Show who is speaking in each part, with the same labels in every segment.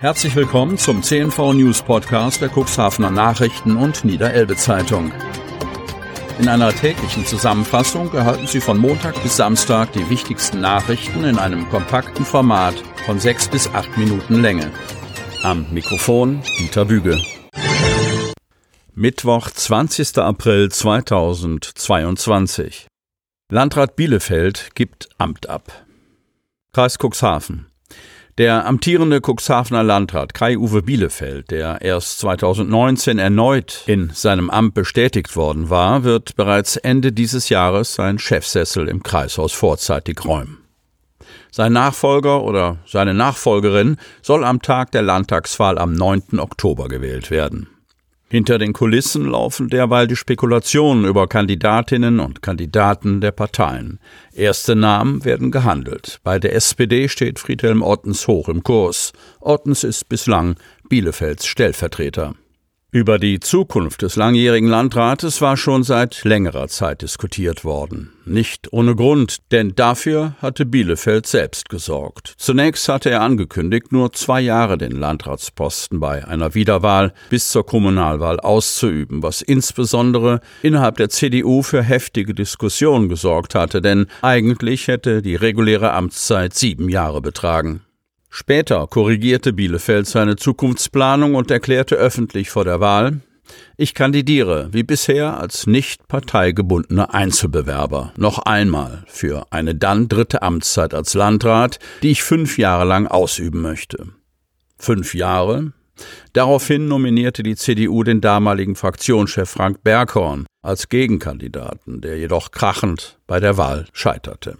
Speaker 1: Herzlich willkommen zum CNV News Podcast der Cuxhavener Nachrichten und Niederelbe Zeitung. In einer täglichen Zusammenfassung erhalten Sie von Montag bis Samstag die wichtigsten Nachrichten in einem kompakten Format von sechs bis acht Minuten Länge. Am Mikrofon Dieter Büge. Mittwoch, 20. April 2022. Landrat Bielefeld gibt Amt ab. Kreis Cuxhaven. Der amtierende Cuxhavener Landrat Kai-Uwe Bielefeld, der erst 2019 erneut in seinem Amt bestätigt worden war, wird bereits Ende dieses Jahres sein Chefsessel im Kreishaus vorzeitig räumen. Sein Nachfolger oder seine Nachfolgerin soll am Tag der Landtagswahl am 9. Oktober gewählt werden. Hinter den Kulissen laufen derweil die Spekulationen über Kandidatinnen und Kandidaten der Parteien. Erste Namen werden gehandelt. Bei der SPD steht Friedhelm Ottens hoch im Kurs. Ottens ist bislang Bielefelds Stellvertreter. Über die Zukunft des langjährigen Landrates war schon seit längerer Zeit diskutiert worden. Nicht ohne Grund, denn dafür hatte Bielefeld selbst gesorgt. Zunächst hatte er angekündigt, nur zwei Jahre den Landratsposten bei einer Wiederwahl bis zur Kommunalwahl auszuüben, was insbesondere innerhalb der CDU für heftige Diskussionen gesorgt hatte, denn eigentlich hätte die reguläre Amtszeit sieben Jahre betragen. Später korrigierte Bielefeld seine Zukunftsplanung und erklärte öffentlich vor der Wahl, ich kandidiere wie bisher als nicht parteigebundener Einzelbewerber noch einmal für eine dann dritte Amtszeit als Landrat, die ich fünf Jahre lang ausüben möchte. Fünf Jahre? Daraufhin nominierte die CDU den damaligen Fraktionschef Frank Berghorn als Gegenkandidaten, der jedoch krachend bei der Wahl scheiterte.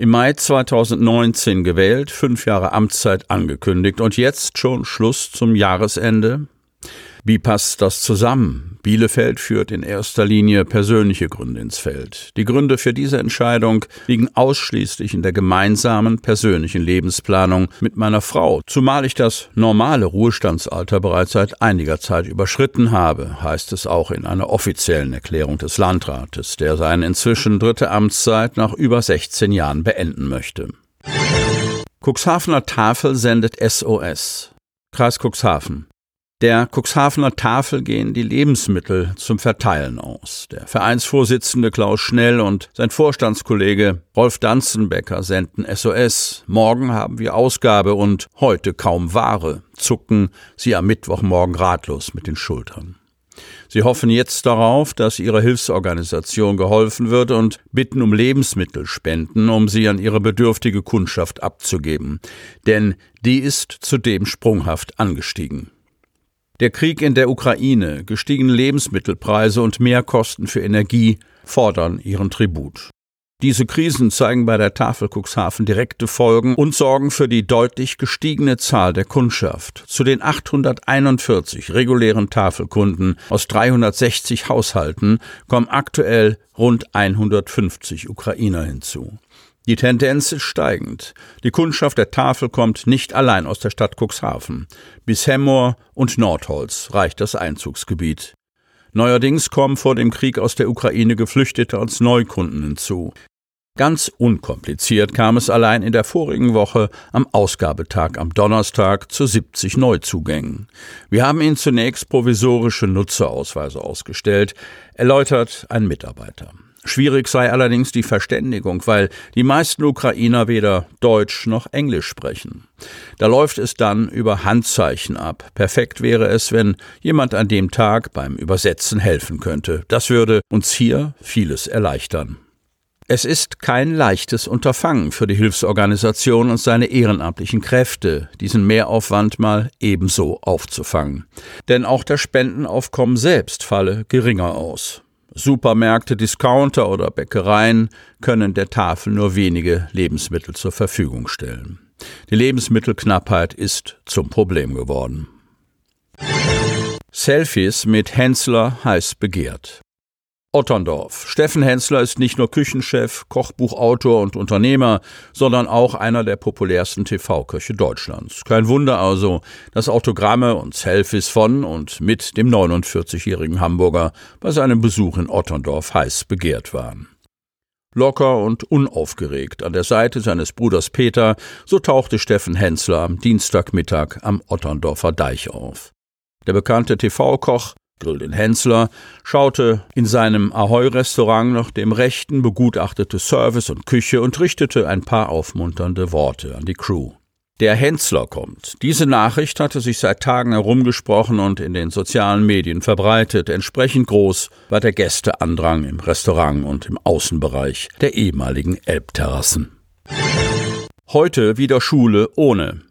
Speaker 1: Im Mai 2019 gewählt, fünf Jahre Amtszeit angekündigt und jetzt schon Schluss zum Jahresende? Wie passt das zusammen? Bielefeld führt in erster Linie persönliche Gründe ins Feld. Die Gründe für diese Entscheidung liegen ausschließlich in der gemeinsamen persönlichen Lebensplanung mit meiner Frau, zumal ich das normale Ruhestandsalter bereits seit einiger Zeit überschritten habe, heißt es auch in einer offiziellen Erklärung des Landrates, der seine inzwischen dritte Amtszeit nach über 16 Jahren beenden möchte. Cuxhavener Tafel sendet SOS. Kreis Cuxhaven. Der Cuxhavener Tafel gehen die Lebensmittel zum Verteilen aus. Der Vereinsvorsitzende Klaus Schnell und sein Vorstandskollege Rolf Danzenbecker senden SOS. Morgen haben wir Ausgabe und heute kaum Ware, zucken sie am Mittwochmorgen ratlos mit den Schultern. Sie hoffen jetzt darauf, dass ihrer Hilfsorganisation geholfen wird und bitten um Lebensmittelspenden, um sie an ihre bedürftige Kundschaft abzugeben. Denn die ist zudem sprunghaft angestiegen. Der Krieg in der Ukraine, gestiegene Lebensmittelpreise und Mehrkosten für Energie fordern ihren Tribut. Diese Krisen zeigen bei der Tafel Cuxhaven direkte Folgen und sorgen für die deutlich gestiegene Zahl der Kundschaft. Zu den 841 regulären Tafelkunden aus 360 Haushalten kommen aktuell rund 150 Ukrainer hinzu. Die Tendenz ist steigend. Die Kundschaft der Tafel kommt nicht allein aus der Stadt Cuxhaven. Bis Hemmoor und Nordholz reicht das Einzugsgebiet. Neuerdings kommen vor dem Krieg aus der Ukraine Geflüchtete als Neukunden hinzu. Ganz unkompliziert kam es allein in der vorigen Woche am Ausgabetag am Donnerstag zu 70 Neuzugängen. Wir haben ihnen zunächst provisorische Nutzerausweise ausgestellt, erläutert ein Mitarbeiter. Schwierig sei allerdings die Verständigung, weil die meisten Ukrainer weder Deutsch noch Englisch sprechen. Da läuft es dann über Handzeichen ab. Perfekt wäre es, wenn jemand an dem Tag beim Übersetzen helfen könnte. Das würde uns hier vieles erleichtern. Es ist kein leichtes Unterfangen für die Hilfsorganisation und seine ehrenamtlichen Kräfte, diesen Mehraufwand mal ebenso aufzufangen. Denn auch das Spendenaufkommen selbst falle geringer aus. Supermärkte, Discounter oder Bäckereien können der Tafel nur wenige Lebensmittel zur Verfügung stellen. Die Lebensmittelknappheit ist zum Problem geworden. Selfies mit Hensler heiß begehrt. Otterndorf. Steffen Hensler ist nicht nur Küchenchef, Kochbuchautor und Unternehmer, sondern auch einer der populärsten TV-Köche Deutschlands. Kein Wunder also, dass Autogramme und Selfies von und mit dem 49-jährigen Hamburger bei seinem Besuch in Otterndorf heiß begehrt waren. Locker und unaufgeregt an der Seite seines Bruders Peter, so tauchte Steffen Hensler am Dienstagmittag am Otterndorfer Deich auf. Der bekannte TV-Koch Grill den Hensler, schaute in seinem Ahoi-Restaurant nach dem Rechten, begutachtete Service und Küche und richtete ein paar aufmunternde Worte an die Crew. Der Hensler kommt. Diese Nachricht hatte sich seit Tagen herumgesprochen und in den sozialen Medien verbreitet. Entsprechend groß war der Gästeandrang im Restaurant und im Außenbereich der ehemaligen Elbterrassen. Heute wieder Schule ohne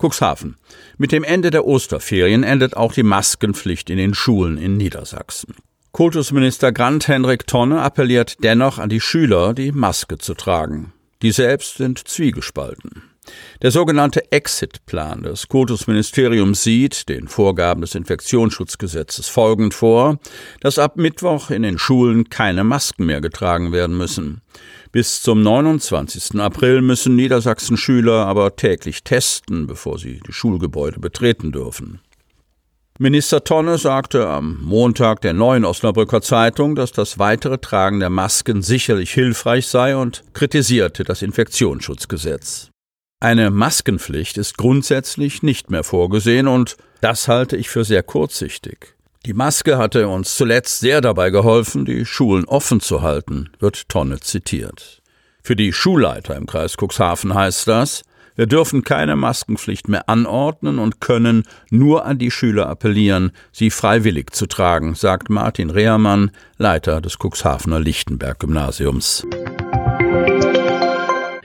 Speaker 1: Cuxhaven. Mit dem Ende der Osterferien endet auch die Maskenpflicht in den Schulen in Niedersachsen. Kultusminister Grant Henrik Tonne appelliert dennoch an die Schüler, die Maske zu tragen. Die selbst sind zwiegespalten. Der sogenannte Exit-Plan des Kultusministeriums sieht den Vorgaben des Infektionsschutzgesetzes folgend vor, dass ab Mittwoch in den Schulen keine Masken mehr getragen werden müssen. Bis zum 29. April müssen Niedersachsen-Schüler aber täglich testen, bevor sie die Schulgebäude betreten dürfen. Minister Tonne sagte am Montag der neuen Osnabrücker Zeitung, dass das weitere Tragen der Masken sicherlich hilfreich sei und kritisierte das Infektionsschutzgesetz. Eine Maskenpflicht ist grundsätzlich nicht mehr vorgesehen und das halte ich für sehr kurzsichtig. Die Maske hatte uns zuletzt sehr dabei geholfen, die Schulen offen zu halten, wird Tonne zitiert. Für die Schulleiter im Kreis Cuxhaven heißt das, wir dürfen keine Maskenpflicht mehr anordnen und können nur an die Schüler appellieren, sie freiwillig zu tragen, sagt Martin Rehermann, Leiter des Cuxhavener Lichtenberg Gymnasiums.